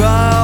drive